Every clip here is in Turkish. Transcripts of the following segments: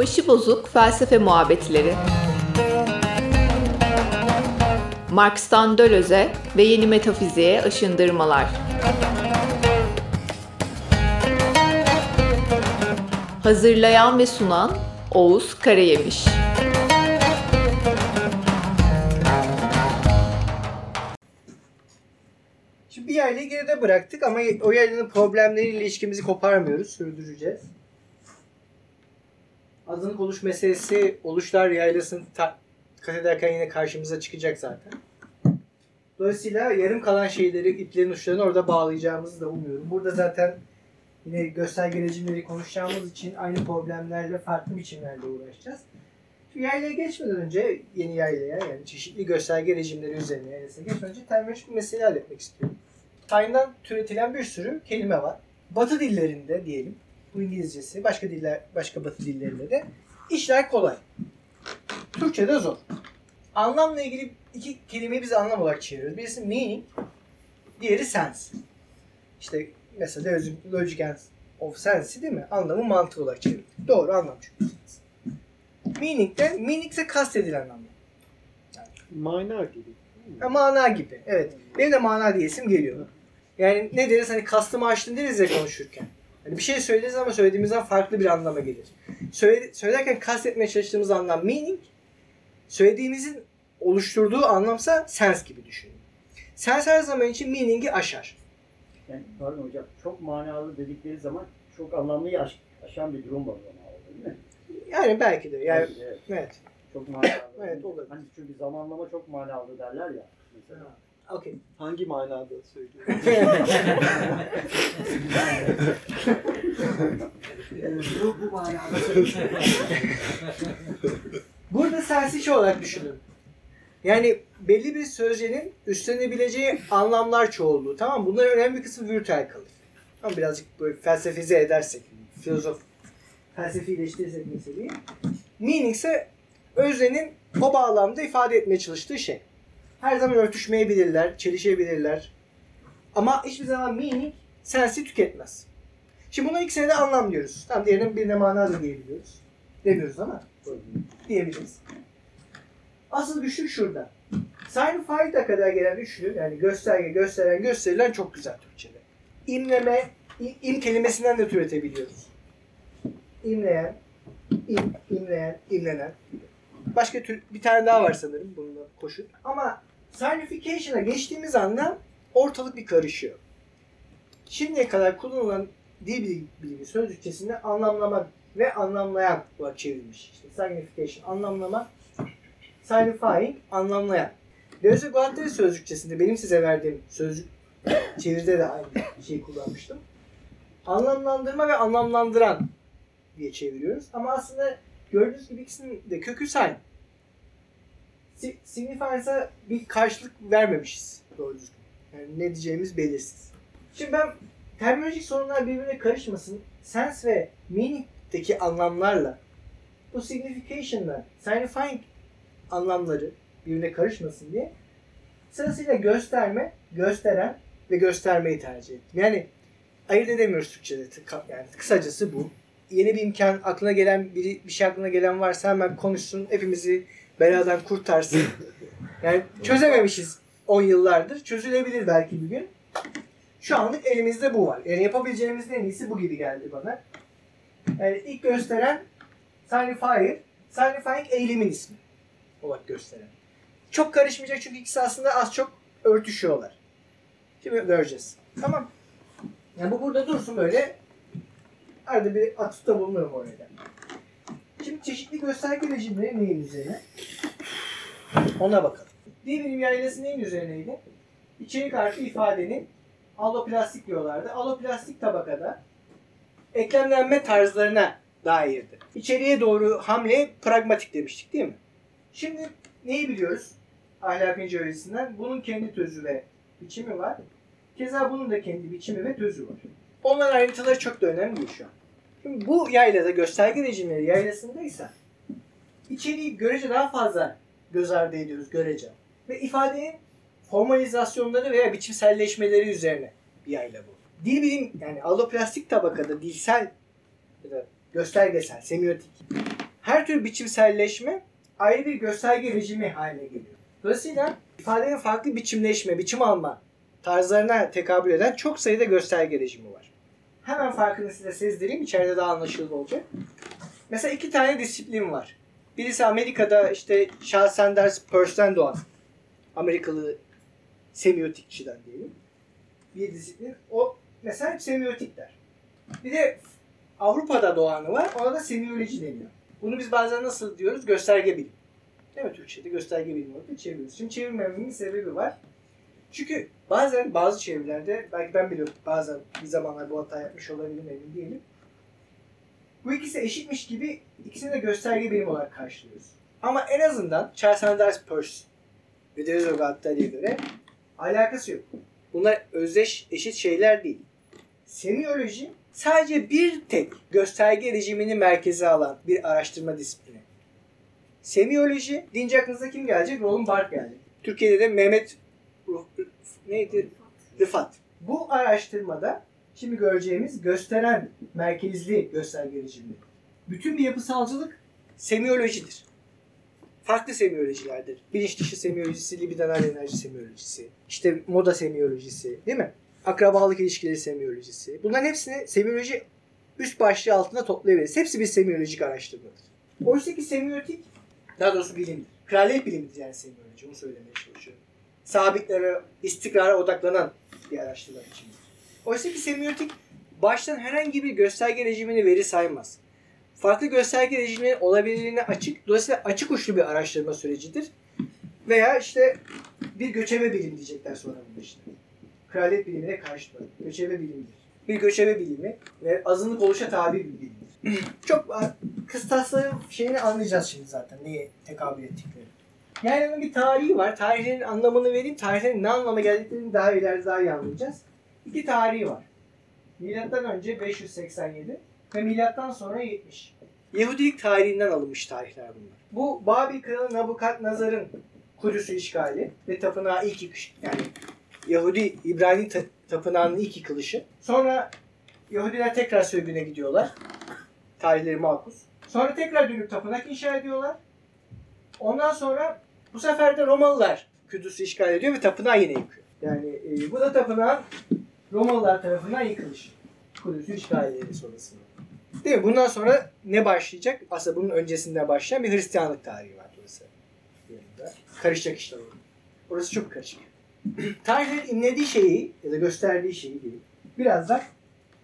Başı bozuk felsefe muhabbetleri. Marx'tan Döloz'e ve yeni metafiziğe aşındırmalar. Hazırlayan ve sunan Oğuz Karayemiş. Şimdi bir yaylayı geride bıraktık ama o yaylanın problemleriyle ilişkimizi koparmıyoruz, sürdüreceğiz. Azınlık oluş meselesi oluşlar yaylasını ta- kat ederken yine karşımıza çıkacak zaten. Dolayısıyla yarım kalan şeyleri, iplerin uçlarını orada bağlayacağımızı da umuyorum. Burada zaten yine gösterge rejimleri konuşacağımız için aynı problemlerle farklı biçimlerle uğraşacağız. Şu yaylaya geçmeden önce yeni yaylaya yani çeşitli gösterge rejimleri üzerine yaylasına geçmeden önce terminolojik bir mesele halletmek istiyorum. Tayin'den türetilen bir sürü kelime var. Batı dillerinde diyelim, bu İngilizcesi, başka diller, başka Batı dillerinde de işler kolay. Türkçe'de zor. Anlamla ilgili iki kelimeyi biz anlam olarak çeviriyoruz. Birisi meaning, diğeri sense. İşte mesela logic- logic and of sense değil mi? Anlamı mantığı olarak çeviriyoruz. Doğru anlam çünkü. Meaning de, meaning ise kastedilen anlam. Mana gibi. Ha, mana gibi. Evet. Benim de mana diyesim geliyor. Yani ne deriz hani kastımı açtın deriz ya konuşurken. Hani bir şey söyleriz ama söylediğimizden farklı bir anlama gelir. Söyle, söylerken kastetmeye çalıştığımız anlam meaning, söylediğimizin oluşturduğu anlamsa sense gibi düşünün. Sense her zaman için meaning'i aşar. Yani pardon hocam çok manalı dedikleri zaman çok anlamlıyı aş- aşan bir durum var değil mi? Yani belki de. Yani Evet, evet. evet. Çok manalı. Evet, olabilir. Hani çünkü zamanlama çok manalı derler ya. Mesela. Okey. Hangi manada söylüyor? bu, bu manada. Burada sensi şey olarak düşünün. Yani belli bir sözcenin üstlenebileceği anlamlar çoğulluğu. Tamam mı? Bunların önemli bir kısmı virtüel kalır. Ama birazcık böyle felsefeze edersek, filozof felsefileştirirsek meseleyi. Meaning ise öznenin o bağlamda ifade etmeye çalıştığı şey. Her zaman örtüşmeyebilirler, çelişebilirler. Ama hiçbir zaman meaning sensi tüketmez. Şimdi bunların ikisine de anlam diyoruz. Tam diğerinin birine mana da diyebiliyoruz. Demiyoruz ama diyebiliriz. Asıl güçlük şurada. Signify'da kadar gelen üçlü yani gösterge, gösteren, gösterilen çok güzel Türkçe'de. İmleme, im, im kelimesinden de türetebiliyoruz. İmleyen, im, imleyen, imlenen. Başka tür, bir tane daha var sanırım bununla koşut. Ama signification'a geçtiğimiz anda ortalık bir karışıyor. Şimdiye kadar kullanılan dil bilimi sözcükçesinde anlamlama ve anlamlayan olarak çevrilmiş. İşte signification anlamlama, signifying anlamlayan. Deleuze ve Guattari sözcükçesinde benim size verdiğim sözcük çeviride de aynı şeyi kullanmıştım. Anlamlandırma ve anlamlandıran diye çeviriyoruz. Ama aslında gördüğünüz gibi ikisinin de kökü sign. Si- Signifiance'a bir karşılık vermemişiz doğru düzgün. Yani ne diyeceğimiz belirsiz. Şimdi ben terminolojik sorunlar birbirine karışmasın. Sense ve meaning'deki anlamlarla bu signification'la signifying anlamları birbirine karışmasın diye sırasıyla gösterme, gösteren ve göstermeyi tercih ettim. Yani ayırt edemiyoruz Türkçe'de. Yani kısacası bu. Yeni bir imkan aklına gelen biri bir şey aklına gelen varsa hemen konuşsun. Hepimizi beladan kurtarsın. Yani çözememişiz 10 yıllardır. Çözülebilir belki bir gün. Şu anlık elimizde bu var. Yani yapabileceğimiz en iyisi bu gibi geldi bana. Yani ilk gösteren signifier, signifying eylemin ismi olarak gösteren. Çok karışmayacak çünkü ikisi aslında az çok örtüşüyorlar. Şimdi göreceğiz. Tamam. Yani bu burada dursun böyle. Arada bir atıfta bulunurum oraya. Çeşitli gösterge rejimleri neyin üzerine? Ona bakalım. Dil bilim yaylası neyin üzerineydi? İçerik artı ifadenin alloplastik diyorlardı. Alloplastik tabakada eklemlenme tarzlarına dairdi. İçeriye doğru hamle pragmatik demiştik değil mi? Şimdi neyi biliyoruz? Ahlakın öğretisinden. Bunun kendi tözü ve biçimi var. Keza bunun da kendi biçimi ve tözü var. Onların ayrıntıları çok da önemli şu an. Şimdi bu yaylada gösterge rejimleri yaylasındaysa içeriği görece daha fazla göz ardı ediyoruz görece. Ve ifadenin formalizasyonları veya biçimselleşmeleri üzerine bir yayla bu. Dil bilim yani alloplastik tabakada dilsel ya da göstergesel, semiotik her tür biçimselleşme ayrı bir gösterge rejimi haline geliyor. Dolayısıyla ifadenin farklı biçimleşme, biçim alma tarzlarına tekabül eden çok sayıda gösterge rejimi. Hemen farkını size sezdireyim. içeride daha anlaşılır olacak. Mesela iki tane disiplin var. Birisi Amerika'da işte Charles Sanders Peirce'den doğan Amerikalı semiotikçiden diyelim. Bir disiplin. O mesela semiotik der. Bir de Avrupa'da doğanı var. Ona da semioloji deniyor. Bunu biz bazen nasıl diyoruz? Gösterge bilim. Değil mi? Türkçe'de gösterge bilim olarak çeviriyoruz. Şimdi çevirmemenin sebebi var. Çünkü bazen bazı çevirilerde, belki ben biliyorum bazen bir zamanlar bu hata yapmış olabilirim emin değilim. Bu ikisi eşitmiş gibi ikisini de gösterge bilim olarak karşılıyoruz. Ama en azından Charles Sanders Peirce ve Deleuze Guattari'ye göre alakası yok. Bunlar özdeş, eşit şeyler değil. Semioloji sadece bir tek gösterge rejimini merkeze alan bir araştırma disiplini. Semioloji deyince aklınıza kim gelecek? Roland Barthes gelecek. Türkiye'de de Mehmet neydi? Rıfat. Bu araştırmada şimdi göreceğimiz gösteren merkezli gösterge rejimi. Bütün bir yapısalcılık semiolojidir. Farklı semiolojilerdir. Bilinç dışı semiolojisi, libidinal enerji semiolojisi, işte moda semiolojisi, değil mi? Akrabalık ilişkileri semiolojisi. Bunların hepsini semioloji üst başlığı altında toplayabiliriz. Hepsi bir semiolojik araştırmadır. Oysa ki semiotik, daha doğrusu bilimdir. Kraliyet bilimidir yani semioloji. Onu söylemeye çalışıyorum. Sabitlere, istikrara odaklanan bir araştırma biçimidir. Oysa ki semiotik baştan herhangi bir gösterge rejimini veri saymaz. Farklı gösterge rejiminin olabilirliğine açık, dolayısıyla açık uçlu bir araştırma sürecidir. Veya işte bir göçebe bilim diyecekler sonra bunu işte. Kraliyet bilimine karşı duran göçebe bilimdir. Bir göçebe bilimi ve azınlık oluşa tabi bir bilimdir. Çok kıstasların şeyini anlayacağız şimdi zaten neye tekabül ettikleri. Yani onun bir tarihi var. Tarihlerin anlamını vereyim. Tarihlerin ne anlama geldiklerini daha ileride daha iyi anlayacağız. İki tarihi var. Milattan önce 587 ve milattan sonra 70. Yahudilik tarihinden alınmış tarihler bunlar. Bu Babil kralı Nabukadnezar'ın Kudüs'ü işgali ve tapınağı ilk yıkış yani Yahudi İbrani ta- tapınağının ilk yıkılışı. Sonra Yahudiler tekrar sürgüne gidiyorlar. Tarihleri makus. Sonra tekrar dönüp tapınak inşa ediyorlar. Ondan sonra bu sefer de Romalılar Kudüs'ü işgal ediyor ve tapınağı yine yıkıyor. Yani e, bu da tapınağın Romalılar tarafından yıkılış. Kudüs'ü işgalleri sonrasında. Değil mi? Bundan sonra ne başlayacak? Aslında bunun öncesinde başlayan bir Hristiyanlık tarihi var burası. Yanında. Karışacak işler orada. Orası çok karışık. Tarihlerin inlediği şeyi ya da gösterdiği şeyi değil. Birazdan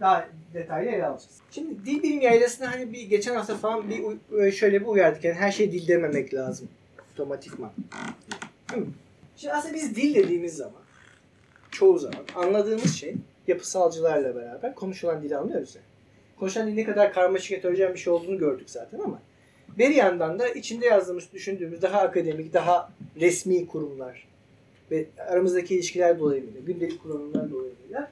daha detaylı ele alacağız. Şimdi dil bilim yaylasında hani bir geçen hafta falan bir şöyle bir uyardık. Yani her şey dil dememek lazım. Otomatikman. Şimdi aslında biz dil dediğimiz zaman çoğu zaman anladığımız şey yapısalcılarla beraber konuşulan dili anlıyoruz ya. Konuşulan dil ne kadar karmaşık heterojen bir şey olduğunu gördük zaten ama bir yandan da içinde yazdığımız, düşündüğümüz daha akademik, daha resmi kurumlar ve aramızdaki ilişkiler dolayısıyla, gündelik kullanımlar dolayısıyla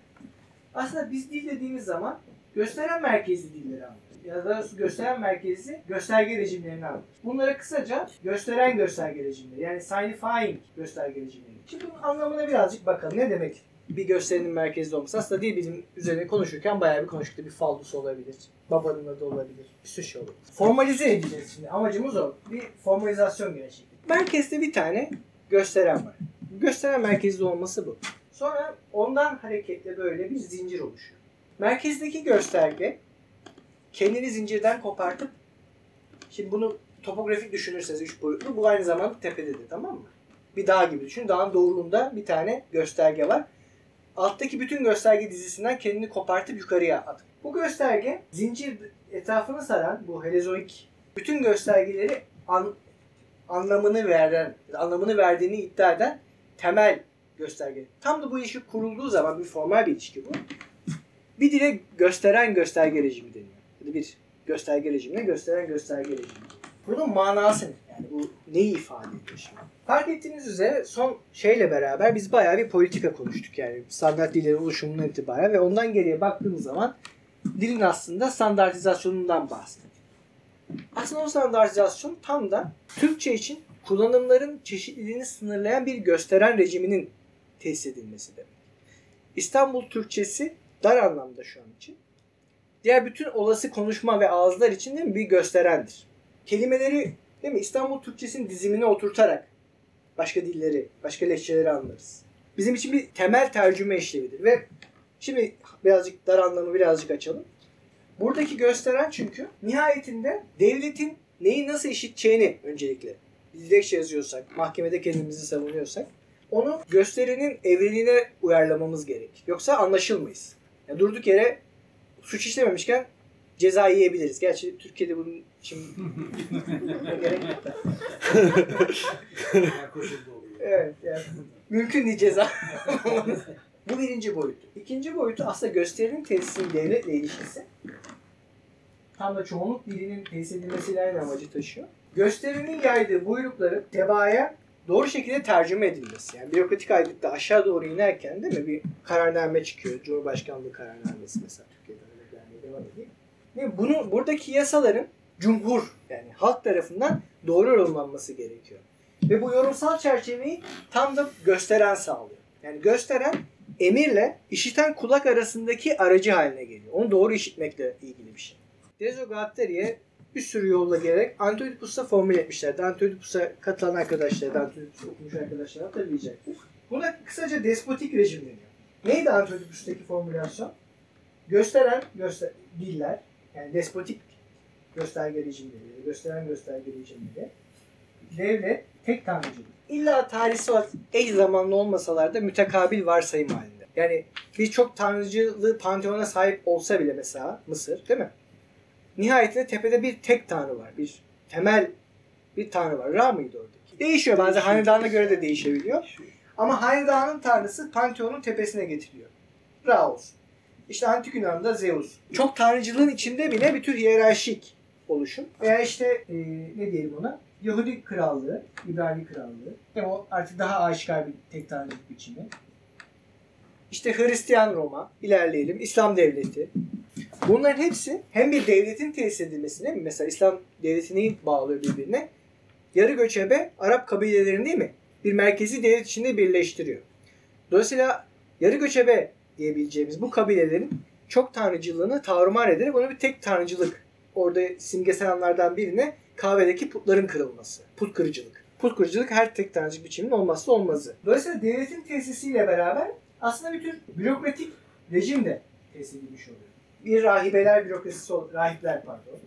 aslında biz dil dediğimiz zaman gösteren merkezli dilleri anlıyoruz. Da gösteren merkezli gösterge rejimlerini anlıyoruz. Bunlara kısaca gösteren gösterge rejimleri yani signifying gösterge rejimleri. Şimdi bunun anlamına birazcık bakalım. Ne demek bir gösterinin merkezde olması? Aslında dil bilim üzerine konuşurken bayağı bir konuştuk. Bir faldus olabilir. Babanın adı olabilir. Bir sürü şey olabilir. Formalize edeceğiz şimdi. Amacımız o. Bir formalizasyon gerçekleşti. Merkezde bir tane gösteren var. Gösteren merkezde olması bu. Sonra ondan hareketle böyle bir zincir oluşuyor. Merkezdeki gösterge kendini zincirden kopartıp şimdi bunu topografik düşünürseniz üç boyutlu bu aynı zamanda tepededir tamam mı? Bir dağ gibi düşün. Dağın doğruluğunda bir tane gösterge var. Alttaki bütün gösterge dizisinden kendini kopartıp yukarıya at. Bu gösterge zincir etrafını saran bu helezoik bütün göstergeleri an- anlamını veren, anlamını verdiğini iddia eden temel gösterge. Tam da bu ilişki kurulduğu zaman bir formal bir ilişki bu. Bir dile gösteren gösterge rejimi bir gösterge rejimine gösteren gösterge rejimi. Bunun manası ne? Yani bu neyi ifade ediyor şimdi? Fark ettiğiniz üzere son şeyle beraber biz bayağı bir politika konuştuk yani standart dillerin oluşumundan itibaren ve ondan geriye baktığımız zaman dilin aslında standartizasyonundan bahsettik. Aslında o standartizasyon tam da Türkçe için kullanımların çeşitliliğini sınırlayan bir gösteren rejiminin tesis edilmesi demek. İstanbul Türkçesi dar anlamda şu an için. Diğer bütün olası konuşma ve ağızlar için de bir gösterendir. kelimeleri değil mi İstanbul Türkçesinin dizimine oturtarak başka dilleri, başka lehçeleri anlarız. Bizim için bir temel tercüme işlevidir ve şimdi birazcık dar anlamı birazcık açalım. Buradaki gösteren çünkü nihayetinde devletin neyi nasıl işiteceğini öncelikle dilekçe yazıyorsak, mahkemede kendimizi savunuyorsak onu gösterinin evrenine uyarlamamız gerek. Yoksa anlaşılmayız. Yani durduk yere suç işlememişken ceza yiyebiliriz. Gerçi Türkiye'de bunun için gerek yok da. Evet yani mümkün değil ceza. Bu birinci boyutu. İkinci boyutu aslında gösterinin tesisinin devletle ilişkisi. Tam da çoğunluk dilinin tesis edilmesiyle aynı amacı taşıyor. Gösterinin yaydığı buyrukları tebaaya doğru şekilde tercüme edilmesi. Yani bürokratik aygıtta aşağı doğru inerken değil mi bir kararname çıkıyor. Cumhurbaşkanlığı kararnamesi mesela Edeyim. Değil mi? Bunu, buradaki yasaların cumhur yani halk tarafından doğru yorumlanması gerekiyor. Ve bu yorumsal çerçeveyi tam da gösteren sağlıyor. Yani gösteren emirle işiten kulak arasındaki aracı haline geliyor. Onu doğru işitmekle ilgili bir şey. Dezogatteri'ye bir sürü yolla gelerek Antioidipus'ta formül etmişler. Antioidipus'a katılan arkadaşlar, Antioidipus okumuş arkadaşlar hatırlayacaktır. Buna kısaca despotik rejim deniyor. Neydi Antioidipus'taki formülasyon? Gösteren göster diller, yani despotik gösterge rejimleri, gösteren gösterge rejimleri, devlet, tek tanrıcılık. İlla tarihsel eş zamanlı olmasalar da mütekabil varsayım halinde. Yani bir çok tanrıcılığı panteona sahip olsa bile mesela Mısır değil mi? Nihayetinde tepede bir tek tanrı var. Bir temel bir tanrı var. Ra mıydı oradaki? Değişiyor. Bazen hanedana göre de değişebiliyor. Ama hanedanın tanrısı Pantheon'un tepesine getiriliyor. Ra olsun. İşte Antik Yunan'da Zeus. Çok tanrıcılığın içinde bile bir tür hiyerarşik oluşum. Veya işte e, ne diyelim ona? Yahudi krallığı, İbrani krallığı. Yani o artık daha aşikar bir tek tanrılık biçimi. İşte Hristiyan Roma, ilerleyelim. İslam devleti. Bunların hepsi hem bir devletin tesis edilmesine mi? Mesela İslam devleti neyi bağlıyor birbirine? Yarı göçebe Arap kabilelerini değil mi? Bir merkezi devlet içinde birleştiriyor. Dolayısıyla yarı göçebe diyebileceğimiz bu kabilelerin çok tanrıcılığını tarumar ederek onu bir tek tanrıcılık orada simgesel anlardan birine kahvedeki putların kırılması. Put kırıcılık. Put kırıcılık her tek tanrıcılık biçiminin olmazsa olmazı. Dolayısıyla devletin tesisiyle beraber aslında bir tür bürokratik rejim de tesis edilmiş oluyor. Bir rahibeler bürokrasisi, rahipler pardon.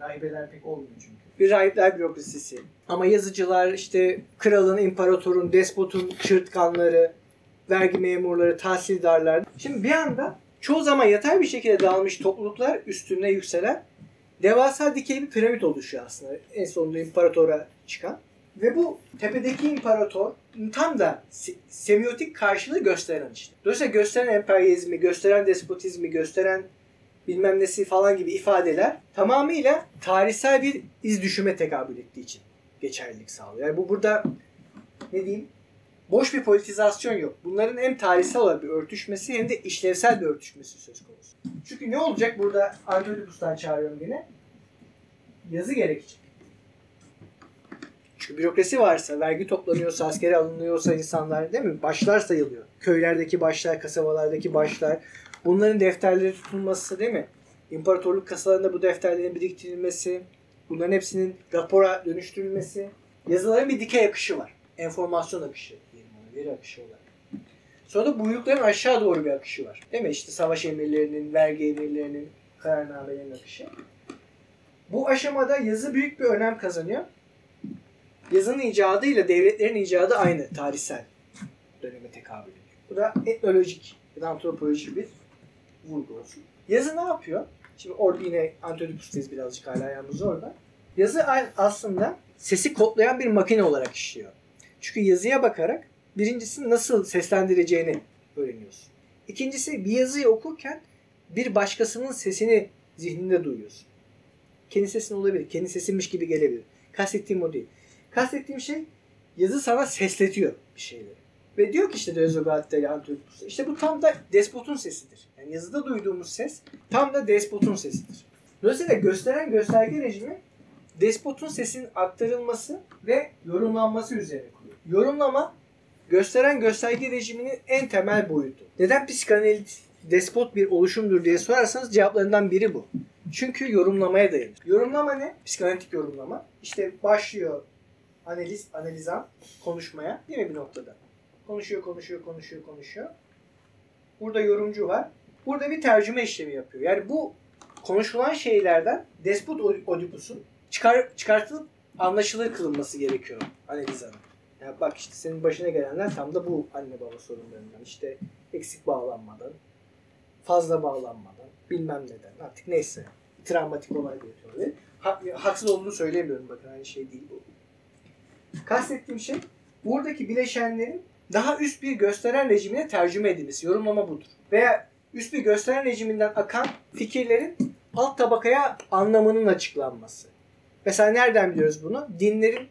Rahibeler pek olmuyor çünkü. Bir rahipler bürokrasisi. Ama yazıcılar, işte kralın, imparatorun, despotun çırtkanları, vergi memurları, tahsildarlar. Şimdi bir anda çoğu zaman yatay bir şekilde dağılmış topluluklar üstüne yükselen devasa dikey bir piramit oluşuyor aslında. En sonunda imparatora çıkan. Ve bu tepedeki imparator tam da se- semiotik karşılığı gösteren işte. Dolayısıyla gösteren emperyalizmi, gösteren despotizmi, gösteren bilmem nesi falan gibi ifadeler tamamıyla tarihsel bir iz düşüme tekabül ettiği için geçerlilik sağlıyor. Yani bu burada ne diyeyim boş bir politizasyon yok. Bunların hem tarihsel olarak bir örtüşmesi hem de işlevsel bir örtüşmesi söz konusu. Çünkü ne olacak burada Antiochus'tan çağırıyorum yine. Yazı gerekecek. Çünkü bürokrasi varsa, vergi toplanıyorsa, askere alınıyorsa insanlar değil mi? Başlar sayılıyor. Köylerdeki başlar, kasabalardaki başlar. Bunların defterleri tutulması değil mi? İmparatorluk kasalarında bu defterlerin biriktirilmesi, bunların hepsinin rapora dönüştürülmesi. Yazıların bir dikey akışı var. Enformasyon akışı veri akışı olarak. Sonra da buyrukların aşağı doğru bir akışı var. Değil mi? İşte savaş emirlerinin, vergi emirlerinin, kararnamelerin akışı. Bu aşamada yazı büyük bir önem kazanıyor. Yazının icadı ile devletlerin icadı aynı tarihsel döneme tekabül ediyor. Bu da etnolojik ya da antropolojik bir vurgu olsun. Yazı ne yapıyor? Şimdi orada yine Antiochus'tayız birazcık hala yalnız orada. Yazı aslında sesi kodlayan bir makine olarak işliyor. Çünkü yazıya bakarak birincisi nasıl seslendireceğini öğreniyorsun. İkincisi bir yazıyı okurken bir başkasının sesini zihninde duyuyorsun. Kendi sesin olabilir. Kendi sesinmiş gibi gelebilir. Kastettiğim o değil. Kastettiğim şey yazı sana sesletiyor bir şeyleri. Ve diyor ki işte Dözogat'ta ile Antiochus'ta. İşte bu tam da despotun sesidir. Yani yazıda duyduğumuz ses tam da despotun sesidir. Dolayısıyla gösteren gösterge rejimi despotun sesinin aktarılması ve yorumlanması üzerine kuruyor. Yorumlama gösteren gösterge rejiminin en temel boyutu. Neden psikanaliz despot bir oluşumdur diye sorarsanız cevaplarından biri bu. Çünkü yorumlamaya dayanır. Yorumlama ne? Psikanalitik yorumlama. İşte başlıyor analiz, analizan konuşmaya değil mi bir noktada? Konuşuyor, konuşuyor, konuşuyor, konuşuyor. Burada yorumcu var. Burada bir tercüme işlemi yapıyor. Yani bu konuşulan şeylerden despot Oedipus'un çıkar, çıkartılıp anlaşılır kılınması gerekiyor analizanın. Yani bak işte senin başına gelenler tam da bu anne baba sorunlarından. İşte eksik bağlanmadan, fazla bağlanmadan, bilmem neden artık neyse. Travmatik olay diye. Ha, haksız olduğunu söylemiyorum bakın aynı şey değil bu. Kastettiğim şey buradaki bileşenlerin daha üst bir gösteren rejimine tercüme edilmesi. Yorumlama budur. Veya üst bir gösteren rejiminden akan fikirlerin alt tabakaya anlamının açıklanması. Mesela nereden biliyoruz bunu? Dinlerin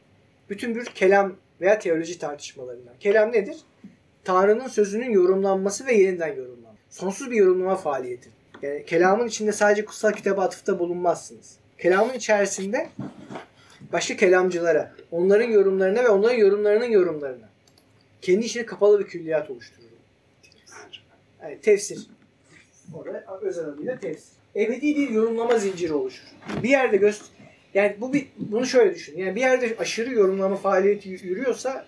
bütün bir kelam veya teoloji tartışmalarından. Kelam nedir? Tanrı'nın sözünün yorumlanması ve yeniden yorumlanması. Sonsuz bir yorumlama faaliyeti. Yani kelamın içinde sadece kutsal kitaba atıfta bulunmazsınız. Kelamın içerisinde başka kelamcılara, onların yorumlarına ve onların yorumlarının yorumlarına kendi içine kapalı bir külliyat oluşturur. Yani tefsir. Orada özel adıyla tefsir. Ebedi bir yorumlama zinciri oluşur. Bir yerde göster yani bu bir bunu şöyle düşün. Yani bir yerde aşırı yorumlama faaliyeti yürüyorsa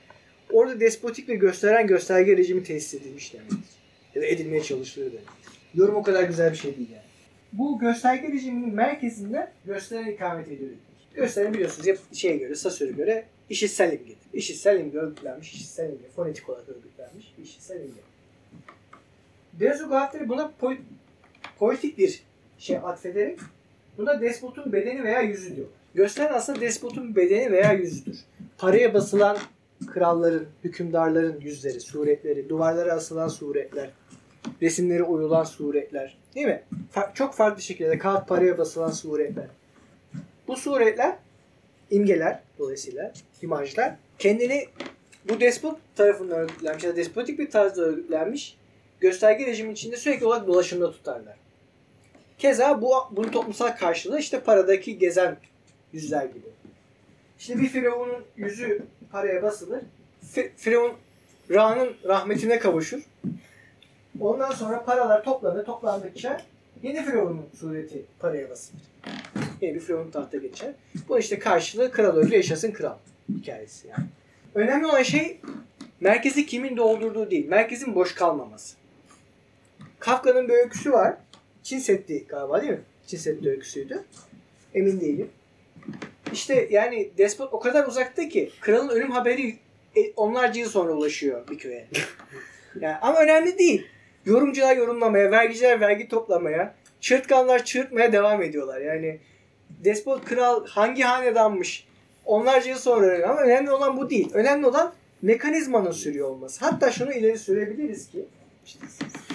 orada despotik bir gösteren gösterge rejimi tesis edilmiş demektir. Ya da edilmeye çalışılıyor demektir. Yorum o kadar güzel bir şey değil yani. Bu gösterge rejiminin merkezinde gösteren ikamet ediyor. Gösteren biliyorsunuz hep şeye göre, Sasur'a göre işitsel imgedir. İşitsel imge örgütlenmiş, işitsel imge fonetik olarak örgütlenmiş, işitsel imge. Deleuze Guattari buna po- politik bir şey atfederek buna despotun bedeni veya yüzü diyor. Gösteren aslında despotun bedeni veya yüzüdür. Paraya basılan kralların, hükümdarların yüzleri, suretleri, duvarlara asılan suretler, resimleri oyulan suretler. Değil mi? Fa- çok farklı şekilde kağıt paraya basılan suretler. Bu suretler, imgeler dolayısıyla, imajlar kendini bu despot tarafından örgütlenmiş despotik bir tarzda örgütlenmiş gösterge rejimin içinde sürekli olarak dolaşımda tutarlar. Keza bu bunun toplumsal karşılığı işte paradaki gezen yüzler gibi. İşte bir firavunun yüzü paraya basılır. Fi- Firavun Ra'nın rahmetine kavuşur. Ondan sonra paralar toplanır. Toplandıkça yeni firavunun sureti paraya basılır. Yeni bir firavun tahta geçer. Bu işte karşılığı kral öldü yaşasın kral hikayesi yani. Önemli olan şey merkezi kimin doldurduğu değil. Merkezin boş kalmaması. Kafka'nın bir öyküsü var. Çin Seddi galiba değil mi? Çin Seddi öyküsüydü. Emin değilim. İşte yani despot o kadar uzakta ki kralın ölüm haberi e, onlarca yıl sonra ulaşıyor bir köye. Yani ama önemli değil. Yorumcular yorumlamaya, vergiciler vergi toplamaya, çırtkanlar çırtmaya devam ediyorlar. Yani despot kral hangi hanedanmış onlarca yıl sonra öğreniyor. ama önemli olan bu değil. Önemli olan mekanizmanın sürüyor olması. Hatta şunu ileri sürebiliriz ki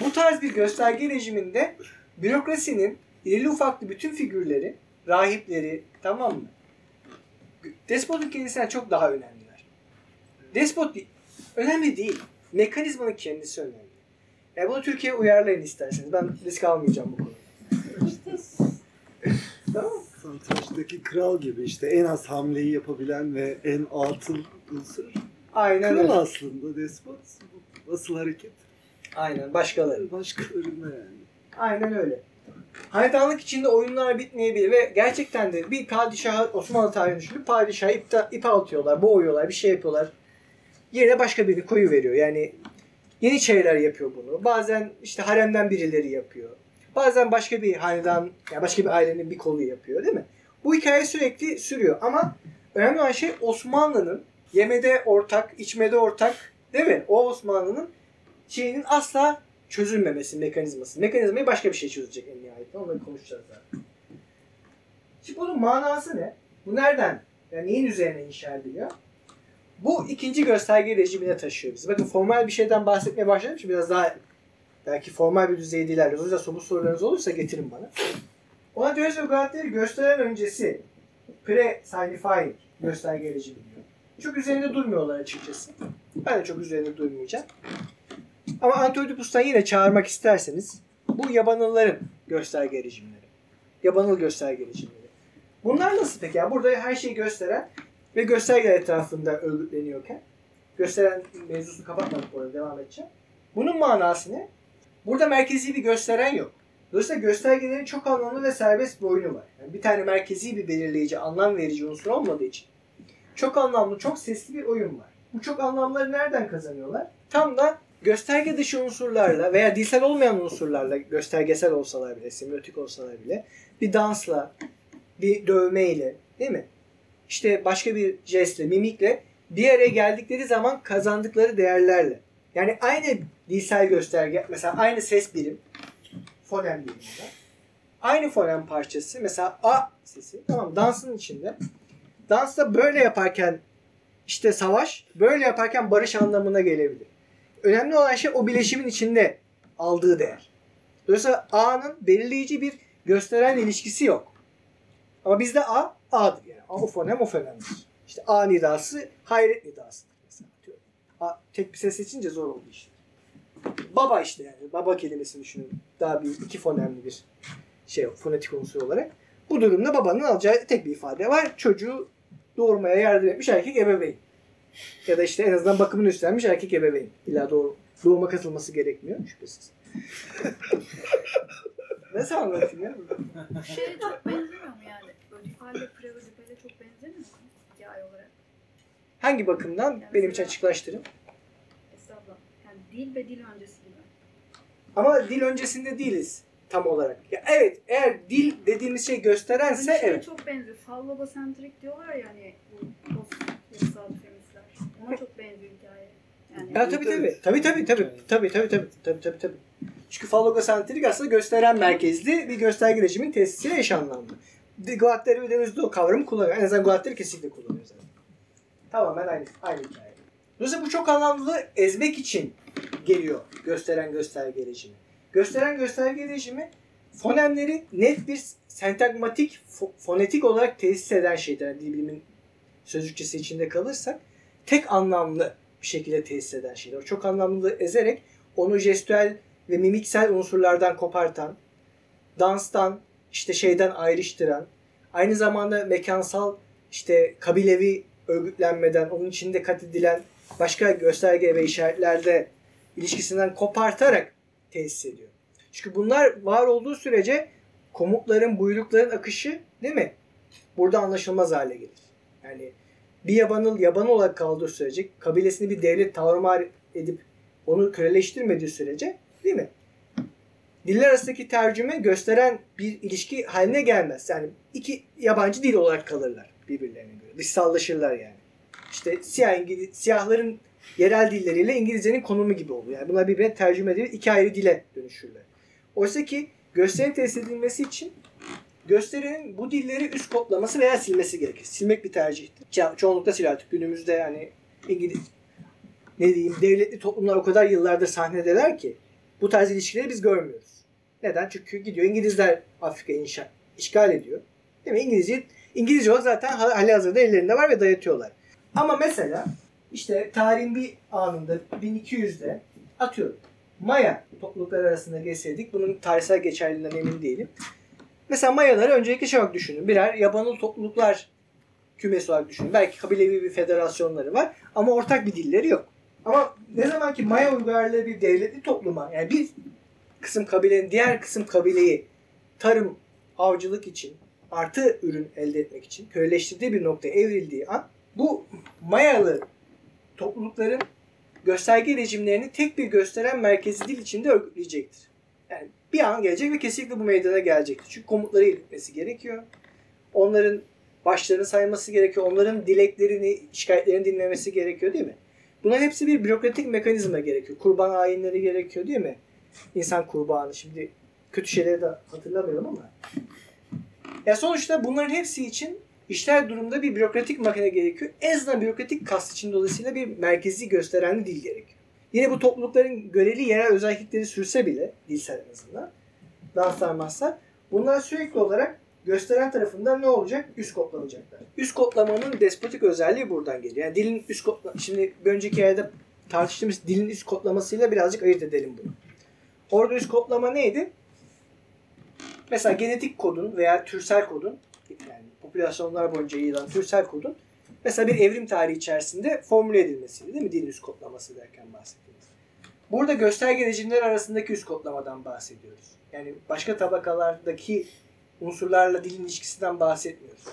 bu tarz bir gösterge rejiminde bürokrasinin irili ufaklı bütün figürleri, rahipleri tamam mı? Despotun kendisinden çok daha önemliler. Despot önemli değil. Mekanizmanın kendisi önemli. Yani bunu Türkiye'ye uyarlayın isterseniz. Ben risk almayacağım bu konuda. tamam? Satrançtaki kral gibi işte en az hamleyi yapabilen ve en altın unsur. Aynen Kral öyle. aslında despot. Asıl hareket Aynen başkaları. başkalarına yani. Aynen öyle. Hanedanlık içinde oyunlar bitmeyebilir ve gerçekten de bir padişahı Osmanlı tarihini düşün. Bir padişahı ipte, ipe atıyorlar, boğuyorlar, bir şey yapıyorlar. Yerine başka birini koyu veriyor. Yani yeniçeriler yapıyor bunu. Bazen işte haremden birileri yapıyor. Bazen başka bir hanedan, yani başka bir ailenin bir kolu yapıyor değil mi? Bu hikaye sürekli sürüyor ama önemli olan şey Osmanlı'nın yemede ortak, içmede ortak değil mi? O Osmanlı'nın şeyinin asla çözülmemesi mekanizması. Mekanizmayı başka bir şey çözecek en nihayetinde. Onları konuşacağız zaten. Şimdi bunun manası ne? Bu nereden? Yani neyin üzerine inşa ediliyor? Bu ikinci gösterge rejimine taşıyor bizi. Bakın formal bir şeyden bahsetmeye başladım. Şimdi biraz daha belki formal bir düzeyde ilerliyoruz. O yüzden somut sorularınız olursa getirin bana. Ona Deleuze ve Guattari gösteren öncesi pre-signifying gösterge rejimi diyor. Çok üzerinde durmuyorlar açıkçası. Ben de çok üzerinde durmayacağım. Ama Antioidipus'tan yine çağırmak isterseniz bu yabanılların gösterge rejimleri. Yabanıl gösterge rejimleri. Bunlar nasıl peki? Yani burada her şeyi gösteren ve göstergeler etrafında örgütleniyorken gösteren mevzusunu kapatmadık bu devam edeceğim. Bunun manası ne? Burada merkezi bir gösteren yok. Dolayısıyla göstergelerin çok anlamlı ve serbest bir oyunu var. Yani bir tane merkezi bir belirleyici, anlam verici unsur olmadığı için çok anlamlı, çok sesli bir oyun var. Bu çok anlamları nereden kazanıyorlar? Tam da gösterge dışı unsurlarla veya dilsel olmayan unsurlarla göstergesel olsalar bile, semiotik olsalar bile bir dansla, bir dövmeyle değil mi? İşte başka bir jestle, mimikle bir araya geldikleri zaman kazandıkları değerlerle. Yani aynı dilsel gösterge, mesela aynı ses birim, fonem biriminde. Aynı fonem parçası, mesela A sesi, tamam dansın içinde. Dansta böyle yaparken işte savaş, böyle yaparken barış anlamına gelebilir. Önemli olan şey o bileşimin içinde aldığı değer. Dolayısıyla A'nın belirleyici bir gösteren ilişkisi yok. Ama bizde A, A'dır yani. A, o fonem o fonemdir. İşte A nidası hayret nidasıdır mesela. Atıyorum. A, tek bir ses seçince zor oldu işte. Baba işte yani. Baba kelimesini düşünün. Daha bir iki fonemli bir şey fonetik unsur olarak. Bu durumda babanın alacağı tek bir ifade var. Çocuğu doğurmaya yardım etmiş erkek ebeveyn. Ya da işte en azından bakımını üstlenmiş erkek ebeveyn. İlla doğru, doğuma katılması gerekmiyor şüphesiz. Nasıl anlatayım ya? Şeye çok benzemiyor mu yani? Ödipal ve preodipale çok benzemiyor mu? Hikaye olarak. Hangi bakımdan benim için açıklaştırın. Estağfurullah. Yani dil ve dil öncesi gibi. Ama dil öncesinde değiliz tam olarak. Ya evet eğer dil dediğimiz şey gösterense şeye evet. çok benziyor. Fallobasentrik diyorlar ya hani bu post. Ona çok benziyor hikaye. Yani Ya tabii tabii. Tabii tabii tabii. Tabii tabii tabii. Tabii tabii tabii. Çünkü fallogosentrik aslında gösteren merkezli bir gösterge rejimin tesisiyle eş anlamlı. De- Guattari ve Denizli o kavramı kullanıyor. En azından Guattari kesinlikle kullanıyor zaten. Tamamen aynı, aynı hikaye. Dolayısıyla bu çok anlamlı ezmek için geliyor gösteren gösterge rejimi. Gösteren gösterge rejimi fonemleri net bir sentagmatik, fo- fonetik olarak tesis eden şeydir. Yani dil bilimin sözcükçesi içinde kalırsak tek anlamlı bir şekilde tesis eden şeyler. O çok anlamlılığı ezerek onu jestüel ve mimiksel unsurlardan kopartan, danstan, işte şeyden ayrıştıran, aynı zamanda mekansal işte kabilevi örgütlenmeden, onun içinde kat edilen başka gösterge ve işaretlerde ilişkisinden kopartarak tesis ediyor. Çünkü bunlar var olduğu sürece komutların, buyrukların akışı değil mi? Burada anlaşılmaz hale gelir. Yani bir yabanıl yaban olarak kaldığı sürece kabilesini bir devlet tarumar edip onu köleleştirmediği sürece değil mi? Diller arasındaki tercüme gösteren bir ilişki haline gelmez. Yani iki yabancı dil olarak kalırlar birbirlerine göre. Dışsallaşırlar yani. İşte siyah İngiliz, siyahların yerel dilleriyle İngilizcenin konumu gibi oluyor. Yani bunlar birbirine tercüme edilip iki ayrı dile dönüşürler. Oysa ki gösterinin tesis edilmesi için gösterinin bu dilleri üst kodlaması veya silmesi gerekir. Silmek bir tercihtir. Ço- çoğunlukla siler artık. Günümüzde yani İngiliz ne diyeyim devletli toplumlar o kadar yıllardır sahnedeler ki bu tarz ilişkileri biz görmüyoruz. Neden? Çünkü gidiyor İngilizler Afrika'yı inşa, işgal ediyor. Değil mi? İngilizce, İngilizce olarak zaten hali hazırda ellerinde var ve dayatıyorlar. Ama mesela işte tarihin bir anında 1200'de atıyorum Maya topluluklar arasında geçseydik bunun tarihsel geçerliliğinden emin değilim. Mesela Mayaları öncelikle şey olarak düşünün. Birer yabanıl topluluklar kümesi olarak düşünün. Belki kabilevi bir federasyonları var ama ortak bir dilleri yok. Ama ne zaman ki Maya uygarlığı bir devletli topluma yani bir kısım kabilenin diğer kısım kabileyi tarım, avcılık için artı ürün elde etmek için köleleştirdiği bir noktaya evrildiği an bu Mayalı toplulukların gösterge rejimlerini tek bir gösteren merkezi dil içinde örgütleyecektir. Yani bir an gelecek ve kesinlikle bu meydana gelecektir. Çünkü komutları iletmesi gerekiyor. Onların başlarını sayması gerekiyor. Onların dileklerini, şikayetlerini dinlemesi gerekiyor değil mi? Bunların hepsi bir bürokratik mekanizma gerekiyor. Kurban ayinleri gerekiyor değil mi? İnsan kurbanı. Şimdi kötü şeyleri de hatırlamıyorum ama. Ya sonuçta bunların hepsi için işler durumda bir bürokratik makine gerekiyor. En azından bürokratik kast için dolayısıyla bir merkezi gösterenli dil gerekiyor. Yine bu toplulukların göreli yerel özellikleri sürse bile dilsel en azından dans sarmazsa bunlar sürekli olarak gösteren tarafından ne olacak? Üst kodlanacaklar. Üst kodlamanın despotik özelliği buradan geliyor. Yani dilin üst kodla şimdi önceki yerde tartıştığımız dilin üst kodlamasıyla birazcık ayırt edelim bunu. Orada üst kodlama neydi? Mesela genetik kodun veya türsel kodun yani popülasyonlar boyunca yayılan türsel kodun mesela bir evrim tarihi içerisinde formüle edilmesiydi değil mi? Dilin üst kodlaması derken bahsettiğimiz. Burada gösterge rejimler arasındaki üst kodlamadan bahsediyoruz. Yani başka tabakalardaki unsurlarla dilin ilişkisinden bahsetmiyoruz.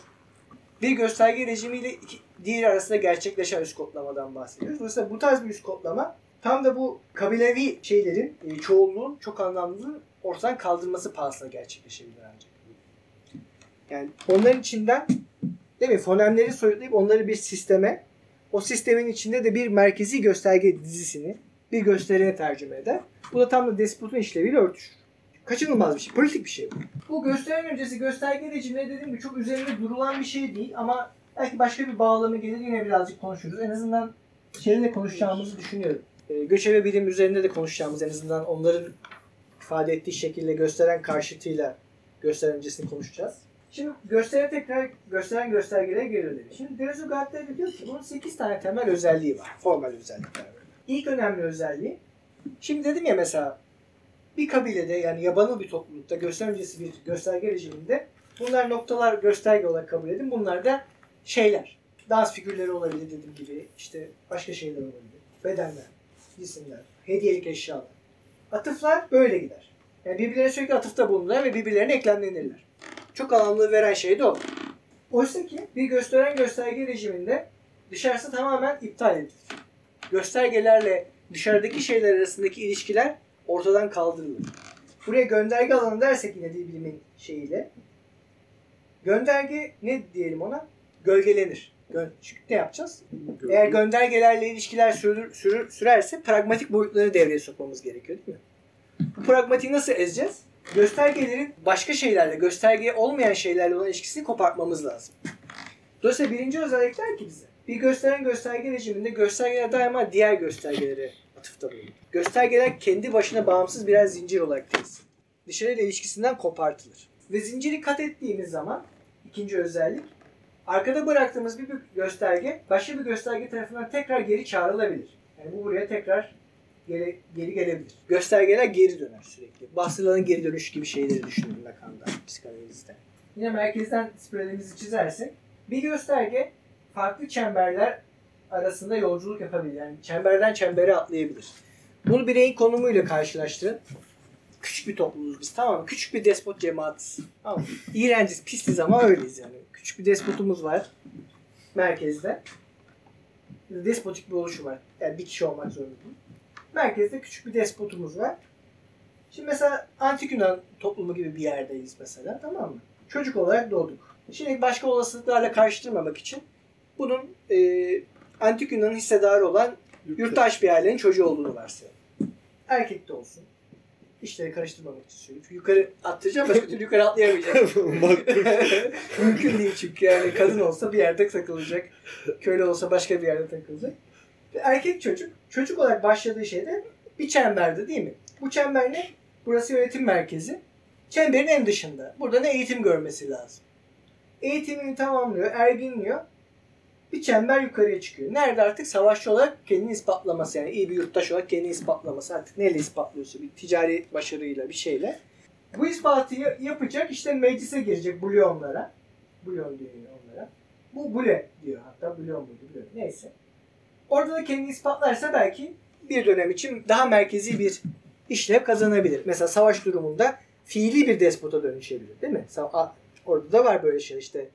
Bir gösterge rejimiyle iki, diğeri arasında gerçekleşen üst kodlamadan bahsediyoruz. Dolayısıyla bu tarz bir üst kodlama tam da bu kabilevi şeylerin, e, çoğulluğun, çok anlamlılığın ortadan kaldırması pahasına gerçekleşebilir ancak. Yani onların içinden değil mi fonemleri soyutlayıp onları bir sisteme, o sistemin içinde de bir merkezi gösterge dizisini bir gösteriye tercüme eder. Bu da tam da despotun işleviyle örtüşür. Kaçınılmaz bir şey. Politik bir şey bu. Bu gösteren öncesi gösterge rejimleri dediğim gibi çok üzerinde durulan bir şey değil ama belki başka bir bağlamı gelir yine birazcık konuşuruz. En azından şeyle konuşacağımızı düşünüyorum. Ee, göçebe bilim üzerinde de konuşacağımız en azından onların ifade ettiği şekilde gösteren karşıtıyla gösteren öncesini konuşacağız. Şimdi gösteren tekrar gösteren göstergelere geri dönelim. Şimdi Deleuze Guattari diyor ki bunun 8 tane temel özelliği var. Formal özellikler. İlk önemli özelliği Şimdi dedim ya mesela bir kabilede yani yabanıl bir toplulukta gösteren öncesi bir gösterge rejiminde bunlar noktalar gösterge olarak kabul edin. Bunlar da şeyler. Dans figürleri olabilir dediğim gibi. işte başka şeyler olabilir. Bedenler, cisimler, hediyelik eşyalar. Atıflar böyle gider. Yani birbirlerine sürekli atıfta bulunurlar ve birbirlerine eklemlenirler. Çok anlamlı veren şey de o. Oysa ki bir gösteren gösterge rejiminde dışarısı tamamen iptal edilir. Göstergelerle dışarıdaki şeyler arasındaki ilişkiler ortadan kaldırılır. Buraya gönderge alanı dersek yine dil bilimin şeyiyle. Gönderge ne diyelim ona? Gölgelenir. Gö- Çünkü ne yapacağız? Eğer göndergelerle ilişkiler sürür, sürür, sürerse pragmatik boyutları devreye sokmamız gerekiyor değil mi? Bu pragmatiği nasıl ezeceğiz? Göstergelerin başka şeylerle, gösterge olmayan şeylerle olan ilişkisini kopartmamız lazım. Dolayısıyla birinci özellik der ki bize. Bir gösteren gösterge rejiminde göstergeler daima diğer göstergelere atıfta bulunur. Göstergeler kendi başına bağımsız birer zincir olarak tesis. Dışarıyla ilişkisinden kopartılır. Ve zinciri kat ettiğimiz zaman ikinci özellik arkada bıraktığımız bir gösterge başka bir gösterge tarafından tekrar geri çağrılabilir. Yani bu buraya tekrar geri, geri gelebilir. Göstergeler geri döner sürekli. Bahsedilen geri dönüş gibi şeyleri düşünün Lacan'da, psikanalizde. Yine merkezden spiralimizi çizersek bir gösterge farklı çemberler arasında yolculuk yapabilir. Yani çemberden çembere atlayabilir. Bunu bireyin konumuyla karşılaştırın. Küçük bir topluluğuz biz tamam mı? Küçük bir despot cemaatiz. Tamam mı? İğrenciz, pistiz ama öyleyiz yani. Küçük bir despotumuz var merkezde. Despotik bir oluşum var. Yani bir kişi olmak zorunda. Merkezde küçük bir despotumuz var. Şimdi mesela Antik Yunan toplumu gibi bir yerdeyiz mesela tamam mı? Çocuk olarak doğduk. Şimdi başka olasılıklarla karıştırmamak için bunun e, Antik Yunan'ın hissedarı olan yurttaş bir ailenin çocuğu olduğunu varsayalım. Erkek de olsun. İşleri karıştırmamak için söylüyorum. Çünkü yukarı attıracağım başka türlü yukarı atlayamayacağım. Mümkün değil çünkü yani kadın olsa bir yerde takılacak. Köylü olsa başka bir yerde takılacak. Ve erkek çocuk, çocuk olarak başladığı şeyde bir çemberde değil mi? Bu çember ne? Burası yönetim merkezi. Çemberin en dışında. Burada ne eğitim görmesi lazım. Eğitimini tamamlıyor, erginliyor. Bir çember yukarıya çıkıyor. Nerede artık savaşçı olarak kendini ispatlaması yani iyi bir yurttaş olarak kendini ispatlaması artık neyle ispatlıyorsa bir ticari başarıyla bir şeyle. Bu ispatı ya- yapacak işte meclise girecek bulyonlara. Bulyon diyor onlara. Bu bule diyor hatta bulyon bulyon neyse. Orada da kendini ispatlarsa belki bir dönem için daha merkezi bir işlev kazanabilir. Mesela savaş durumunda fiili bir despota dönüşebilir değil mi? Orada da var böyle şey işte.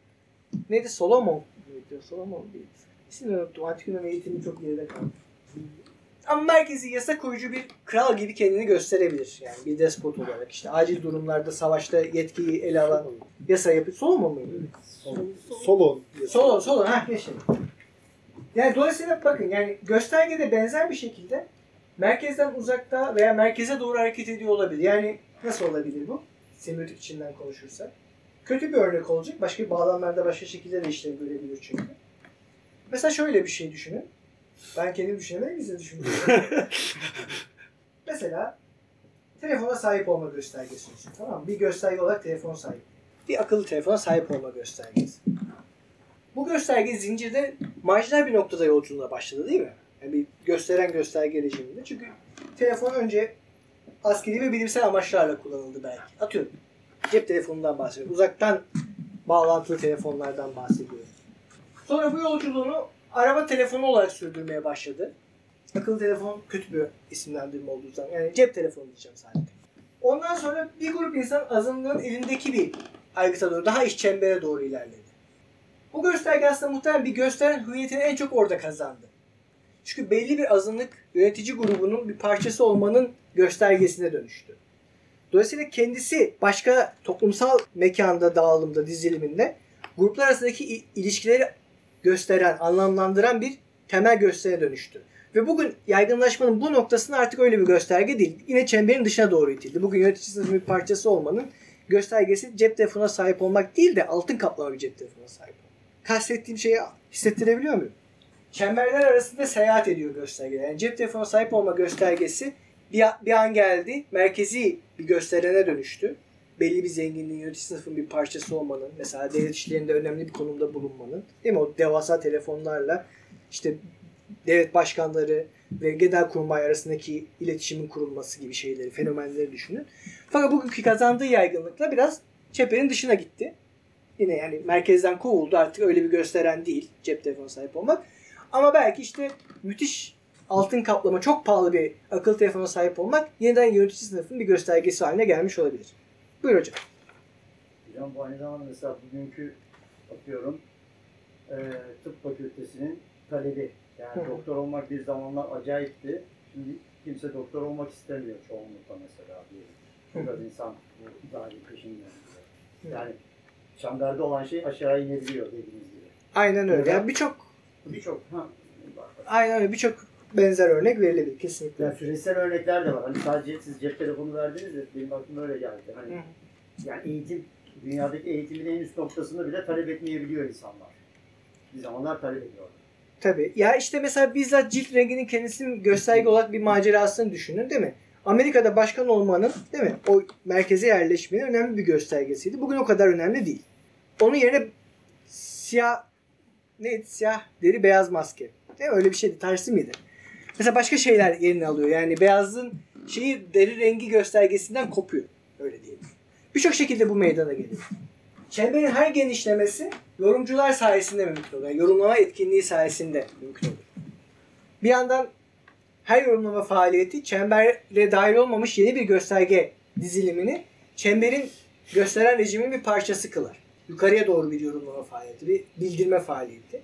Neydi Solomon muydu? Solomon değil. İsmini unuttum. Antik Yunan eğitimi çok geride kaldı. Ama merkezi yasa koyucu bir kral gibi kendini gösterebilir. Yani bir despot olarak işte acil durumlarda savaşta yetkiyi ele alan yasa yapıyor. Solomon muydu? Solon. Solon, solon. Ha geçelim. Yani dolayısıyla bakın yani göstergede benzer bir şekilde merkezden uzakta veya merkeze doğru hareket ediyor olabilir. Yani nasıl olabilir bu? Semiotik içinden konuşursak. Kötü bir örnek olacak. Başka bağlamlarda başka şekilde de işlev görebilir çünkü. Mesela şöyle bir şey düşünün. Ben kendim düşünemem, biz de düşünüyorum. Mesela telefona sahip olma göstergesi olsun. Tamam mı? Bir gösterge olarak telefon sahip. Bir akıllı telefona sahip olma göstergesi. Bu gösterge zincirde marjinal bir noktada yolculuğuna başladı değil mi? Yani bir gösteren gösterge rejiminde. Çünkü telefon önce askeri ve bilimsel amaçlarla kullanıldı belki. Atıyorum. Cep telefonundan bahsediyorum. Uzaktan bağlantılı telefonlardan bahsediyorum. Sonra bu yolculuğunu araba telefonu olarak sürdürmeye başladı. Akıllı telefon kötü bir isimlendirme olduğu zaman. Yani cep telefonu diyeceğim sadece. Ondan sonra bir grup insan azınlığın elindeki bir aygıta doğru, daha iç çembere doğru ilerledi. Bu gösterge aslında muhtemelen bir gösteren hüviyetini en çok orada kazandı. Çünkü belli bir azınlık yönetici grubunun bir parçası olmanın göstergesine dönüştü. Dolayısıyla kendisi başka toplumsal mekanda, dağılımda, diziliminde gruplar arasındaki ilişkileri gösteren, anlamlandıran bir temel gösteriye dönüştü. Ve bugün yaygınlaşmanın bu noktasında artık öyle bir gösterge değil. Yine çemberin dışına doğru itildi. Bugün yönetici sınıfın bir parçası olmanın göstergesi cep telefonuna sahip olmak değil de altın kaplama bir cep telefonuna sahip. Kastettiğim şeyi hissettirebiliyor muyum? Çemberler arasında seyahat ediyor göstergeler. Yani cep telefonuna sahip olma göstergesi bir, bir an geldi, merkezi bir gösterene dönüştü. Belli bir zenginliğin, yönetici sınıfın bir parçası olmanın, mesela devlet işlerinde önemli bir konumda bulunmanın, değil mi? O devasa telefonlarla işte devlet başkanları ve genelkurmay arasındaki iletişimin kurulması gibi şeyleri, fenomenleri düşünün. Fakat bugünkü kazandığı yaygınlıkla biraz çeperin dışına gitti. Yine yani merkezden kovuldu artık öyle bir gösteren değil cep telefonu sahip olmak. Ama belki işte müthiş altın kaplama çok pahalı bir akıllı telefona sahip olmak yeniden yönetici sınıfın bir göstergesi haline gelmiş olabilir. Buyur hocam. Hocam bu aynı zamanda mesela bugünkü atıyorum e, tıp fakültesinin talebi. Yani Hı doktor olmak bir zamanlar acayipti. Şimdi kimse doktor olmak istemiyor çoğunlukla mesela diyelim. Çok az insan bu idari peşinden. Yani çemberde olan şey aşağı inebiliyor dediğiniz gibi. Aynen öyle. Yani birçok Birçok ha, aynen öyle birçok benzer örnek verilebilir kesinlikle. yani süresel örnekler de var. Hani sadece siz cep telefonu verdiniz de benim aklıma öyle geldi. Hani Hı. yani eğitim dünyadaki eğitimin en üst noktasını bile talep etmeyebiliyor insanlar. Bir zamanlar talep ediyorlar. Tabii. Ya işte mesela bizzat cilt renginin kendisinin gösterge olarak bir macerasını düşünün değil mi? Amerika'da başkan olmanın değil mi? O merkeze yerleşmenin önemli bir göstergesiydi. Bugün o kadar önemli değil. Onun yerine siyah neydi? Siyah deri beyaz maske. Değil mi? Öyle bir şeydi. Tersi miydi? Mesela başka şeyler yerini alıyor. Yani beyazın şeyi deri rengi göstergesinden kopuyor. Öyle diyelim. Birçok şekilde bu meydana geliyor. Çemberin her genişlemesi yorumcular sayesinde mümkün oluyor. Yani yorumlama etkinliği sayesinde mümkün oluyor. Bir yandan her yorumlama faaliyeti çembere dahil olmamış yeni bir gösterge dizilimini çemberin gösteren rejimin bir parçası kılar. Yukarıya doğru bir yorumlama faaliyeti, bir bildirme faaliyeti.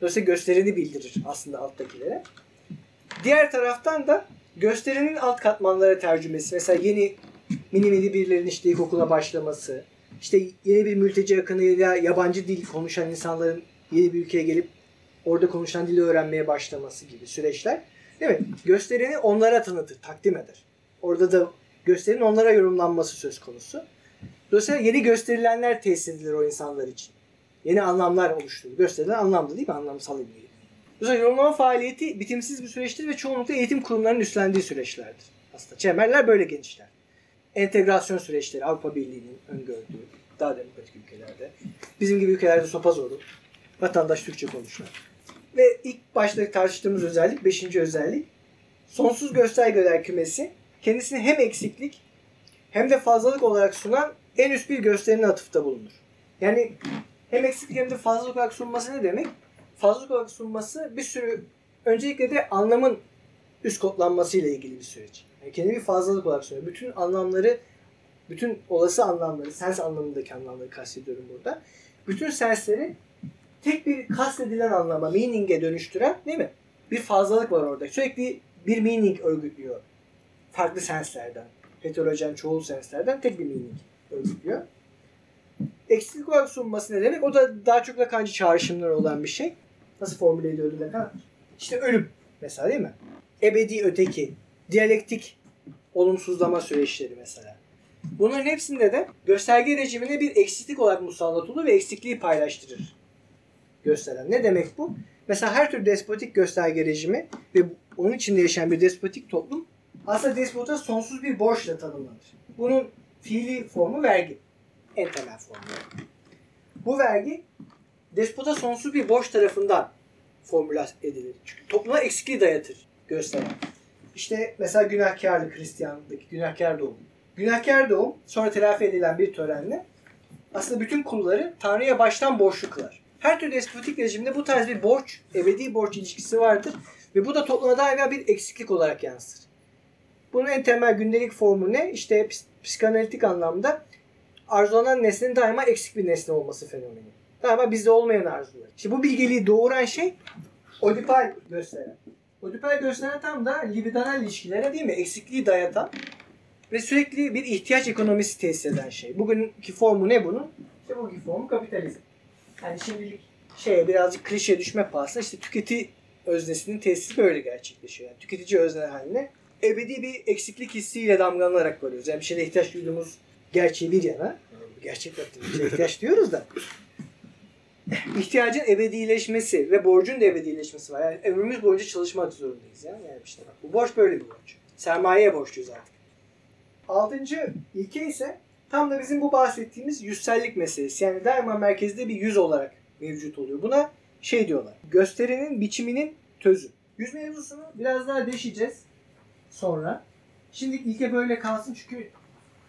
Dolayısıyla gösterini bildirir aslında alttakilere. Diğer taraftan da gösterinin alt katmanlara tercümesi. Mesela yeni mini mini birilerinin işte ilkokula başlaması, işte yeni bir mülteci akınıyla yabancı dil konuşan insanların yeni bir ülkeye gelip orada konuşulan dili öğrenmeye başlaması gibi süreçler. Mi? Gösterini onlara tanıtır, takdim eder. Orada da gösterinin onlara yorumlanması söz konusu. Dolayısıyla yeni gösterilenler tesis edilir o insanlar için. Yeni anlamlar oluşturulur. Gösterilen anlamlı değil mi? Anlamsal ilgili. Dolayısıyla yorumlama faaliyeti bitimsiz bir süreçtir ve çoğunlukla eğitim kurumlarının üstlendiği süreçlerdir. Aslında çemberler böyle genişler entegrasyon süreçleri Avrupa Birliği'nin öngördüğü daha demokratik ülkelerde. Bizim gibi ülkelerde sopa zoru. Vatandaş Türkçe konuşuyor. Ve ilk başta tartıştığımız özellik, beşinci özellik sonsuz göstergeler kümesi kendisini hem eksiklik hem de fazlalık olarak sunan en üst bir gösterinin atıfta bulunur. Yani hem eksiklik hem de fazlalık olarak sunması ne demek? Fazlalık olarak sunması bir sürü öncelikle de anlamın üst kodlanması ile ilgili bir süreç. Yani kendi bir fazlalık olarak sunuyor. Bütün anlamları, bütün olası anlamları, sens anlamındaki anlamları kastediyorum burada. Bütün sensleri tek bir kastedilen anlama, meaning'e dönüştüren değil mi? Bir fazlalık var orada. Sürekli bir meaning örgütlüyor. Farklı senslerden. Heterojen çoğul senslerden tek bir meaning örgütlüyor. Eksiklik olarak sunması ne demek? O da daha çok Lacancı çağrışımları olan bir şey. Nasıl formüle ediyordu Lacan? İşte ölüm mesela değil mi? Ebedi öteki, diyalektik olumsuzlama süreçleri mesela. Bunların hepsinde de gösterge rejimine bir eksiklik olarak musallat olur ve eksikliği paylaştırır gösteren. Ne demek bu? Mesela her tür despotik gösterge rejimi ve onun içinde yaşayan bir despotik toplum aslında despota sonsuz bir borçla tanımlanır. Bunun fiili formu vergi. En temel formu. Bu vergi despota sonsuz bir borç tarafından formüle edilir. Çünkü topluma eksikliği dayatır gösteren. İşte mesela günahkarlık Hristiyanlıktaki günahkar doğum. Günahkar doğum sonra telafi edilen bir törenle aslında bütün kulları Tanrı'ya baştan borçlu kılar. Her türlü despotik rejimde bu tarz bir borç, ebedi borç ilişkisi vardır. Ve bu da topluma daima bir eksiklik olarak yansır. Bunun en temel gündelik formu ne? İşte psikanalitik anlamda arzulanan nesnenin daima eksik bir nesne olması fenomeni. Daima bizde olmayan arzular. İşte bu bilgeliği doğuran şey Oedipal gösteren. Oedipal gösteren tam da libidinal ilişkilere değil mi? Eksikliği dayatan ve sürekli bir ihtiyaç ekonomisi tesis eden şey. Bugünkü formu ne bunun? İşte bugünkü formu kapitalizm. Yani şimdilik şeye birazcık klişe düşme pahasına işte tüketi öznesinin tesisi böyle gerçekleşiyor. Yani tüketici özne haline ebedi bir eksiklik hissiyle damgalanarak varıyoruz. Yani bir şeye ihtiyaç duyduğumuz gerçeği bir yana. Gerçek bir şeye ihtiyaç diyoruz da. ihtiyacın ebedileşmesi ve borcun da ebedileşmesi var. Yani ömrümüz boyunca çalışmak zorundayız. Yani, yani işte bak, bu borç böyle bir borç. Sermayeye borçluyuz artık. Altıncı ilke ise tam da bizim bu bahsettiğimiz yüzsellik meselesi. Yani daima merkezde bir yüz olarak mevcut oluyor. Buna şey diyorlar. Gösterinin biçiminin tözü. Yüz mevzusunu biraz daha deşeceğiz sonra. Şimdi ilke böyle kalsın çünkü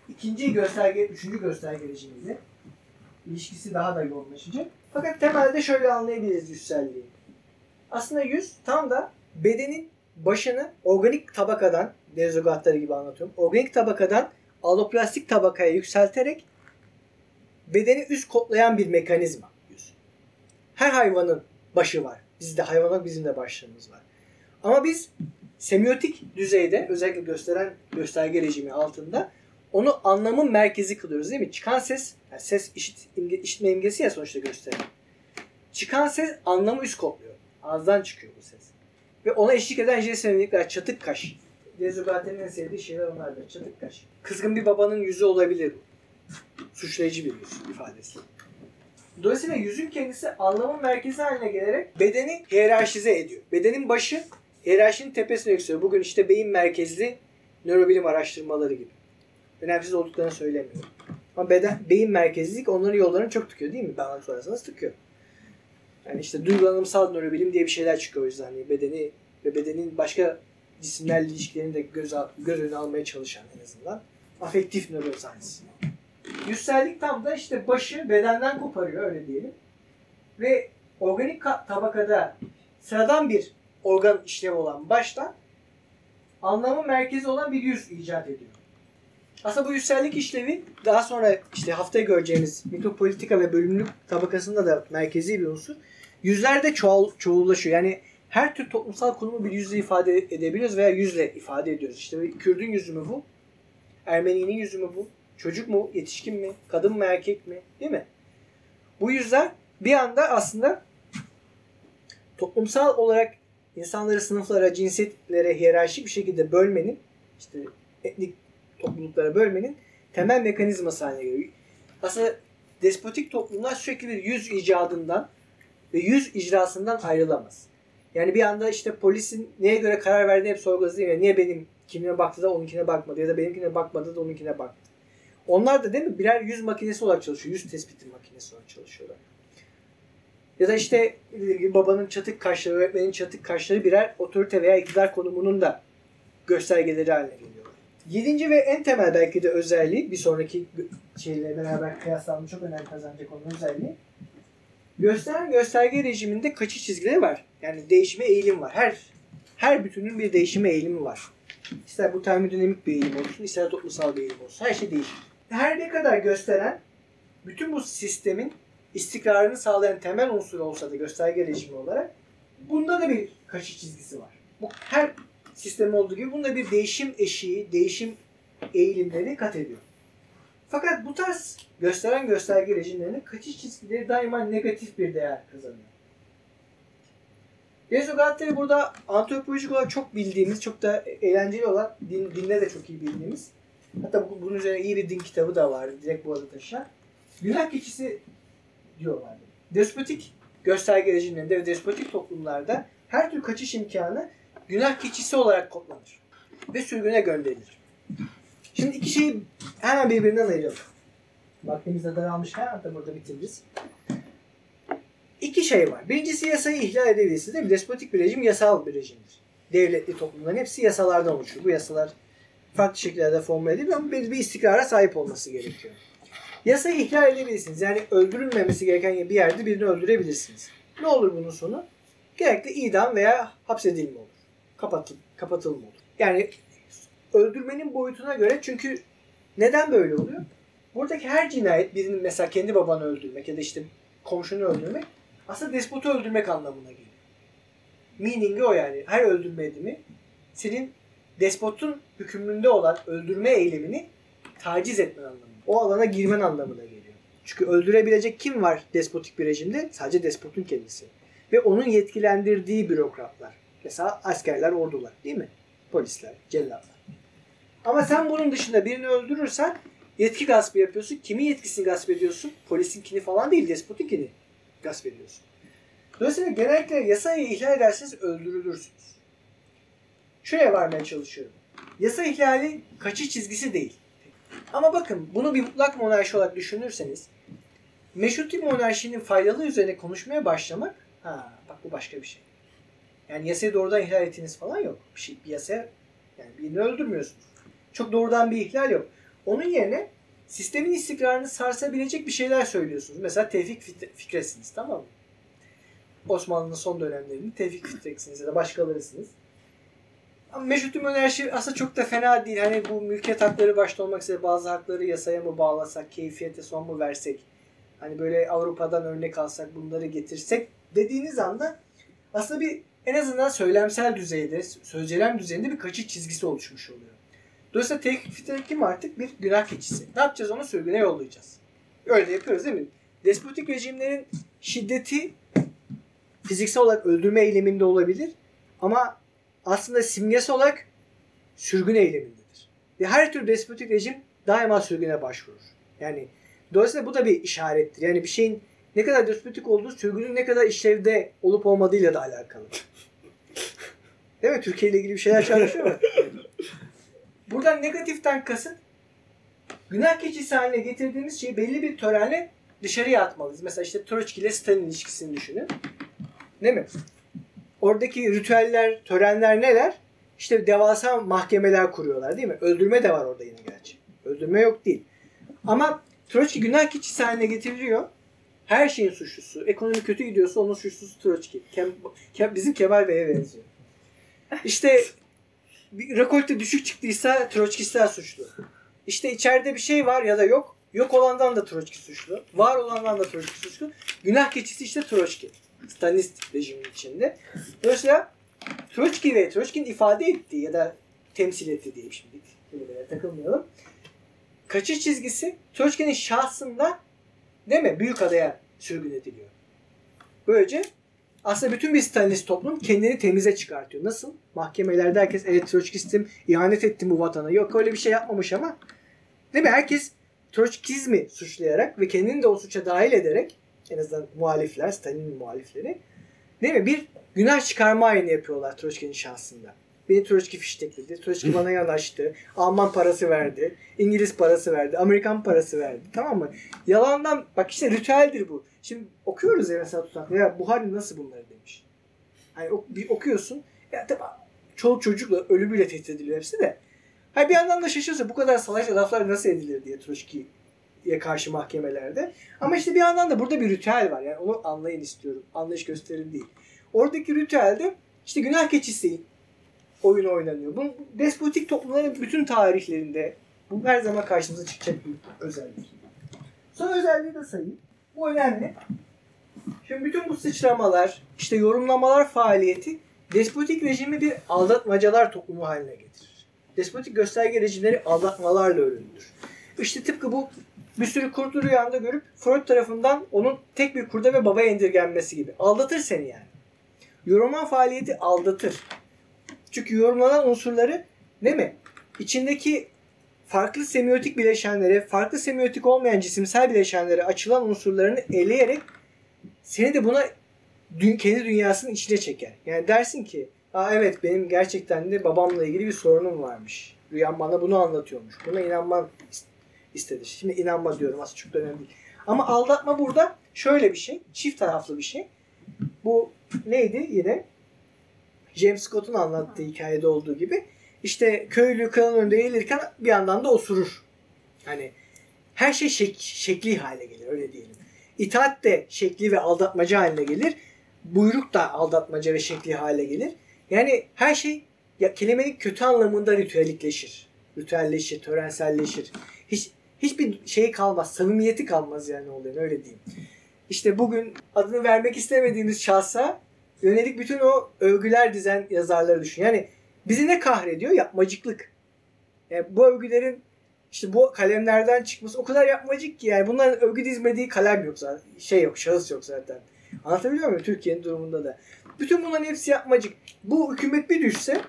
ikinci gösterge, üçüncü gösterge rejimiyle ilişkisi daha da yoğunlaşacak. Fakat temelde şöyle anlayabiliriz yüzselliği. Aslında yüz tam da bedenin başını organik tabakadan, dezogatları gibi anlatıyorum. Organik tabakadan aloplastik tabakaya yükselterek bedeni üst kodlayan bir mekanizma yüz. Her hayvanın başı var. Bizde hayvanlar bizim de başlarımız var. Ama biz semiotik düzeyde özellikle gösteren gösterge rejimi altında onu anlamın merkezi kılıyoruz değil mi? Çıkan ses, yani ses işit, imge, işitme imgesi ya sonuçta gösteren. Çıkan ses anlamı üst kodluyor. Ağızdan çıkıyor bu ses. Ve ona eşlik eden jest ve mimikler çatık kaş. Dezogate'nin en sevdiği şeyler onlardır. Çatık kaş. Kızgın bir babanın yüzü olabilir. Suçlayıcı bir yüz ifadesi. Dolayısıyla yüzün kendisi anlamın merkezi haline gelerek bedeni hiyerarşize ediyor. Bedenin başı hiyerarşinin tepesine yükseliyor. Bugün işte beyin merkezli nörobilim araştırmaları gibi. Önemsiz olduklarını söylemiyorum. Ama beden, beyin merkezlilik onların yollarını çok tıkıyor değil mi? Bana sorarsanız tıkıyor. Yani işte duygulanımsal nörobilim diye bir şeyler çıkıyor o yüzden. Hani bedeni ve bedenin başka cisimlerle ilişkilerini de göz, göz önüne almaya çalışan en azından. Afektif nöroscience. Yüzsellik tam da işte başı bedenden koparıyor öyle diyelim. Ve organik ka- tabakada sıradan bir organ işlevi olan baştan anlamı merkezi olan bir yüz icat ediyor. Aslında bu yüzsellik işlevi daha sonra işte haftaya göreceğimiz mitopolitika ve bölümlük tabakasında da merkezi bir unsur. Yüzler de çoğul, çoğullaşıyor. Yani her tür toplumsal konumu bir yüzle ifade edebiliyoruz veya yüzle ifade ediyoruz. İşte Kürdün yüzü mü bu? Ermeni'nin yüzü mü bu? Çocuk mu? Yetişkin mi? Kadın mı? Erkek mi? Değil mi? Bu yüzler bir anda aslında toplumsal olarak insanları sınıflara, cinsiyetlere hiyerarşik bir şekilde bölmenin işte etnik topluluklara bölmenin temel mekanizması haline geliyor. Aslında despotik toplumlar sürekli bir yüz icadından ve yüz icrasından ayrılamaz. Yani bir anda işte polisin neye göre karar verdiğini hep sorguladı değil mi? Niye benim kimine baktı da onunkine bakmadı ya da benimkine bakmadı da onunkine baktı. Onlar da değil mi birer yüz makinesi olarak çalışıyor. Yüz tespiti makinesi olarak çalışıyorlar. Ya da işte dediğim gibi babanın çatık kaşları, öğretmenin çatık kaşları birer otorite veya iktidar konumunun da göstergeleri haline geliyor. Yedinci ve en temel belki de özelliği bir sonraki şeyle beraber kıyaslanmış çok önem kazanacak onun özelliği. Gösteren gösterge rejiminde kaçış çizgileri var. Yani değişime eğilim var. Her her bütünün bir değişime eğilimi var. İster bu termodinamik bir eğilim olsun, ister toplumsal bir eğilim olsun. Her şey değişir. Her ne kadar gösteren bütün bu sistemin istikrarını sağlayan temel unsur olsa da gösterge rejimi olarak bunda da bir kaçış çizgisi var. Bu her sistem olduğu gibi bunda bir değişim eşiği, değişim eğilimleri kat ediyor. Fakat bu tarz gösteren gösterge rejimlerinin kaçış çizgileri daima negatif bir değer kazanıyor. Dezogatleri burada antropolojik olarak çok bildiğimiz, çok da eğlenceli olan, din, dinde de çok iyi bildiğimiz, hatta bu- bunun üzerine iyi bir din kitabı da var, direkt bu adı taşıyan. Günah keçisi diyorlar. Despotik gösterge rejimlerinde ve despotik toplumlarda her tür kaçış imkanı günah keçisi olarak kodlanır ve sürgüne gönderilir. Şimdi iki şeyi hemen birbirinden ayıralım. Vaktimiz de daralmışken hatta burada bitiririz. İki şey var. Birincisi yasayı ihlal edebilirsin değil mi? Despotik bir rejim yasal bir rejimdir. Devletli toplumların hepsi yasalardan oluşuyor. Bu yasalar farklı şekillerde formüle ediliyor ama belli bir istikrara sahip olması gerekiyor. Yasayı ihlal edebilirsiniz. Yani öldürülmemesi gereken bir yerde birini öldürebilirsiniz. Ne olur bunun sonu? Genellikle idam veya hapsedilme olur. kapatıl, kapatılmalı. Yani öldürmenin boyutuna göre çünkü neden böyle oluyor? Buradaki her cinayet birinin mesela kendi babanı öldürmek ya da işte komşunu öldürmek aslında despotu öldürmek anlamına geliyor. Meaning'i o yani. Her öldürme edimi senin despotun hükmünde olan öldürme eylemini taciz etmen anlamına. O alana girmen anlamına geliyor. Çünkü öldürebilecek kim var despotik bir rejimde? Sadece despotun kendisi. Ve onun yetkilendirdiği bürokratlar. Mesela askerler, ordular değil mi? Polisler, cellatlar. Ama sen bunun dışında birini öldürürsen yetki gaspı yapıyorsun. Kimin yetkisini gasp ediyorsun? Polisinkini falan değil, despotinkini gasp ediyorsun. Dolayısıyla genellikle yasayı ihlal ederseniz öldürülürsünüz. Şuraya varmaya çalışıyorum. Yasa ihlali kaçış çizgisi değil. Ama bakın bunu bir mutlak monarşi olarak düşünürseniz meşruti monarşinin faydalı üzerine konuşmaya başlamak ha bak bu başka bir şey. Yani yasayı doğrudan ihlal ettiğiniz falan yok. Bir, şey, bir yasa yani birini öldürmüyorsunuz. Çok doğrudan bir ihlal yok. Onun yerine sistemin istikrarını sarsabilecek bir şeyler söylüyorsunuz. Mesela Tevfik Fikre- Fikret'siniz tamam mı? Osmanlı'nın son dönemlerinde Tevfik Fikret'siniz ya da başkalarısınız. Ama meşrutu monarşi aslında çok da fena değil. Hani bu mülkiyet hakları başta olmak üzere bazı hakları yasaya mı bağlasak, keyfiyete son mu versek, hani böyle Avrupa'dan örnek alsak, bunları getirsek dediğiniz anda aslında bir en azından söylemsel düzeyde, sözcelem düzeyinde bir kaçış çizgisi oluşmuş oluyor. Dolayısıyla kim artık? Bir günah keçisi. Ne yapacağız? Onu sürgüne yollayacağız. Öyle yapıyoruz değil mi? Despotik rejimlerin şiddeti fiziksel olarak öldürme eyleminde olabilir. Ama aslında simgesi olarak sürgün eylemindedir. Ve her tür despotik rejim daima sürgüne başvurur. Yani dolayısıyla bu da bir işarettir. Yani bir şeyin ne kadar despotik olduğu sürgünün ne kadar işlevde olup olmadığıyla da alakalı. Değil mi? Türkiye ile ilgili bir şeyler çalışıyor mu? Buradan negatiften kasıt günah keçisi haline getirdiğimiz şeyi belli bir törenle dışarıya atmalıyız. Mesela işte Troçki ile Stalin ilişkisini düşünün. Değil mi? Oradaki ritüeller, törenler neler? İşte devasa mahkemeler kuruyorlar değil mi? Öldürme de var orada yine gerçi. Öldürme yok değil. Ama Troçki günah keçisi haline getiriliyor. Her şeyin suçlusu. Ekonomi kötü gidiyorsa onun suçlusu Troçki. Kem, Kem- bizim Kemal Bey'e benziyor. İşte rekolte düşük çıktıysa Troçkistler suçlu. İşte içeride bir şey var ya da yok. Yok olandan da Troçki suçlu. Var olandan da Troçki suçlu. Günah keçisi işte Troçki. Stalinist rejimin içinde. Dolayısıyla Troçki ve Troçki'nin ifade ettiği ya da temsil ettiği diyeyim şimdi. Kelimelere takılmayalım. Kaçış çizgisi Troçki'nin şahsında değil mi? Büyük adaya sürgün ediliyor. Böylece aslında bütün bir Stalinist toplum kendini temize çıkartıyor. Nasıl? Mahkemelerde herkes evet Troçkistim, ihanet ettim bu vatana. Yok öyle bir şey yapmamış ama değil mi? Herkes Troçkizmi suçlayarak ve kendini de o suça dahil ederek en azından muhalifler, Stalin'in muhalifleri değil mi? Bir günah çıkarma ayini yapıyorlar Troçki'nin şahsında. Beni Troçki fiştekledi. Troçki bana yanaştı. Alman parası verdi. İngiliz parası verdi. Amerikan parası verdi. Tamam mı? Yalandan bak işte ritüeldir bu. Şimdi okuyoruz ya mesela tutaklı. Ya Buhari nasıl bunları demiş. Hani bir okuyorsun. Ya tabi çoluk çocukla ölümüyle tehdit ediliyor hepsi de. Hayır bir yandan da şaşırsa bu kadar salaş laflar nasıl edilir diye Troçki'ye karşı mahkemelerde. Ama işte bir yandan da burada bir ritüel var. Yani onu anlayın istiyorum. Anlayış gösterin değil. Oradaki ritüelde işte günah keçisi oyunu oynanıyor. Bu despotik toplumların bütün tarihlerinde bu her zaman karşımıza çıkacak bir özellik. Son özelliği de sayayım. Bu önemli. Şimdi bütün bu sıçramalar, işte yorumlamalar faaliyeti despotik rejimi bir aldatmacalar toplumu haline getirir. Despotik gösterge rejimleri aldatmalarla örülür. İşte tıpkı bu bir sürü kurdu rüyanda görüp Freud tarafından onun tek bir kurda ve babaya indirgenmesi gibi. Aldatır seni yani. Yorumlama faaliyeti aldatır. Çünkü yorumlanan unsurları değil mi? İçindeki farklı semiotik bileşenlere, farklı semiotik olmayan cisimsel bileşenlere açılan unsurlarını eleyerek seni de buna dün, kendi dünyasının içine çeker. Yani dersin ki Aa evet benim gerçekten de babamla ilgili bir sorunum varmış. Rüyam bana bunu anlatıyormuş. Buna inanman istedi. Şimdi inanma diyorum aslında çok önemli değil. Ama aldatma burada şöyle bir şey. Çift taraflı bir şey. Bu neydi yine? James Scott'un anlattığı hikayede olduğu gibi işte köylü kralın önünde eğilirken bir yandan da osurur. Hani her şey şek- şekli hale gelir öyle diyelim. İtaat de şekli ve aldatmaca haline gelir. Buyruk da aldatmaca ve şekli hale gelir. Yani her şey ya kelimenin kötü anlamında ritüellikleşir. Ritüelleşir, törenselleşir. Hiç hiçbir şey kalmaz, samimiyeti kalmaz yani olayın öyle diyeyim. İşte bugün adını vermek istemediğimiz şahsa yönelik bütün o övgüler dizen yazarları düşün. Yani bizi ne kahrediyor? Yapmacıklık. Yani bu övgülerin işte bu kalemlerden çıkması o kadar yapmacık ki yani bunların övgü dizmediği kalem yok zaten. Şey yok, şahıs yok zaten. Anlatabiliyor muyum? Türkiye'nin durumunda da. Bütün bunların hepsi yapmacık. Bu hükümet bir düşse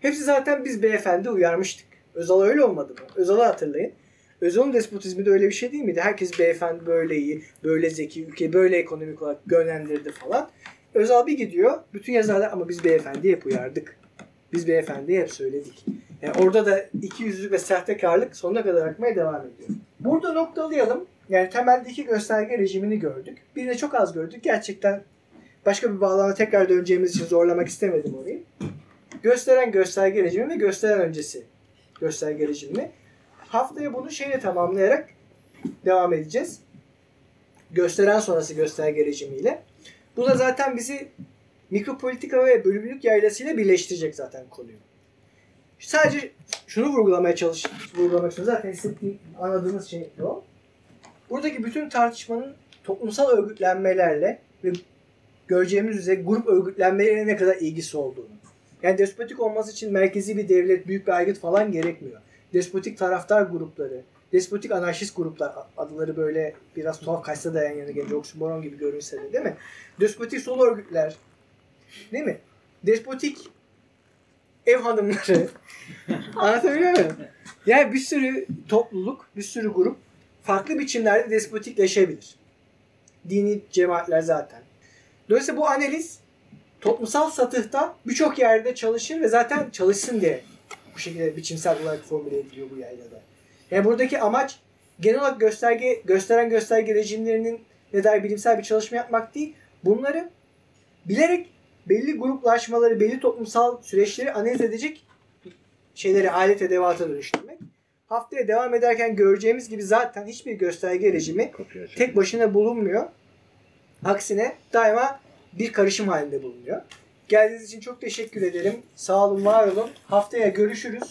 hepsi zaten biz beyefendi uyarmıştık. Özal öyle olmadı mı? Özal'ı hatırlayın. Özal'ın despotizmi de öyle bir şey değil miydi? Herkes beyefendi böyle iyi, böyle zeki, ülkeyi böyle ekonomik olarak yönlendirdi falan. Özal bir gidiyor. Bütün yazarlar ama biz beyefendi hep uyardık. Biz beyefendi hep söyledik. Yani orada da iki yüzlülük ve sahtekarlık sonuna kadar akmaya devam ediyor. Burada noktalayalım. Yani temelde iki gösterge rejimini gördük. Birini çok az gördük. Gerçekten başka bir bağlama tekrar döneceğimiz için zorlamak istemedim orayı. Gösteren gösterge rejimi ve gösteren öncesi gösterge rejimi. Haftaya bunu şeyle tamamlayarak devam edeceğiz. Gösteren sonrası gösterge rejimiyle. Bu da zaten bizi mikropolitika ve bölümlülük yaylasıyla birleştirecek zaten konuyu. Sadece şunu vurgulamaya çalış, vurgulamak istiyorum. Zaten hissettiğim, anladığınız şey o. Buradaki bütün tartışmanın toplumsal örgütlenmelerle ve göreceğimiz üzere grup örgütlenmelerine ne kadar ilgisi olduğunu. Yani despotik olması için merkezi bir devlet, büyük bir aygıt falan gerekmiyor. Despotik taraftar grupları, despotik anarşist gruplar adları böyle biraz tuhaf kaçsa da yan yana gelince oksimoron gibi görünse de değil mi? Despotik sol örgütler, değil mi? Despotik ev hanımları. Anlatabiliyor muyum? Yani bir sürü topluluk, bir sürü grup farklı biçimlerde despotikleşebilir. Dini cemaatler zaten. Dolayısıyla bu analiz toplumsal satıhta birçok yerde çalışır ve zaten çalışsın diye bu şekilde biçimsel olarak formüle ediliyor bu yaylada. Yani buradaki amaç genel olarak gösterge gösteren gösterge rejimlerinin ne dair bilimsel bir çalışma yapmak değil. Bunları bilerek belli gruplaşmaları, belli toplumsal süreçleri analiz edecek şeyleri alet edevata dönüştürmek. Haftaya devam ederken göreceğimiz gibi zaten hiçbir gösterge rejimi tek başına bulunmuyor. Aksine daima bir karışım halinde bulunuyor. Geldiğiniz için çok teşekkür ederim. Sağ olun, var olun. Haftaya görüşürüz.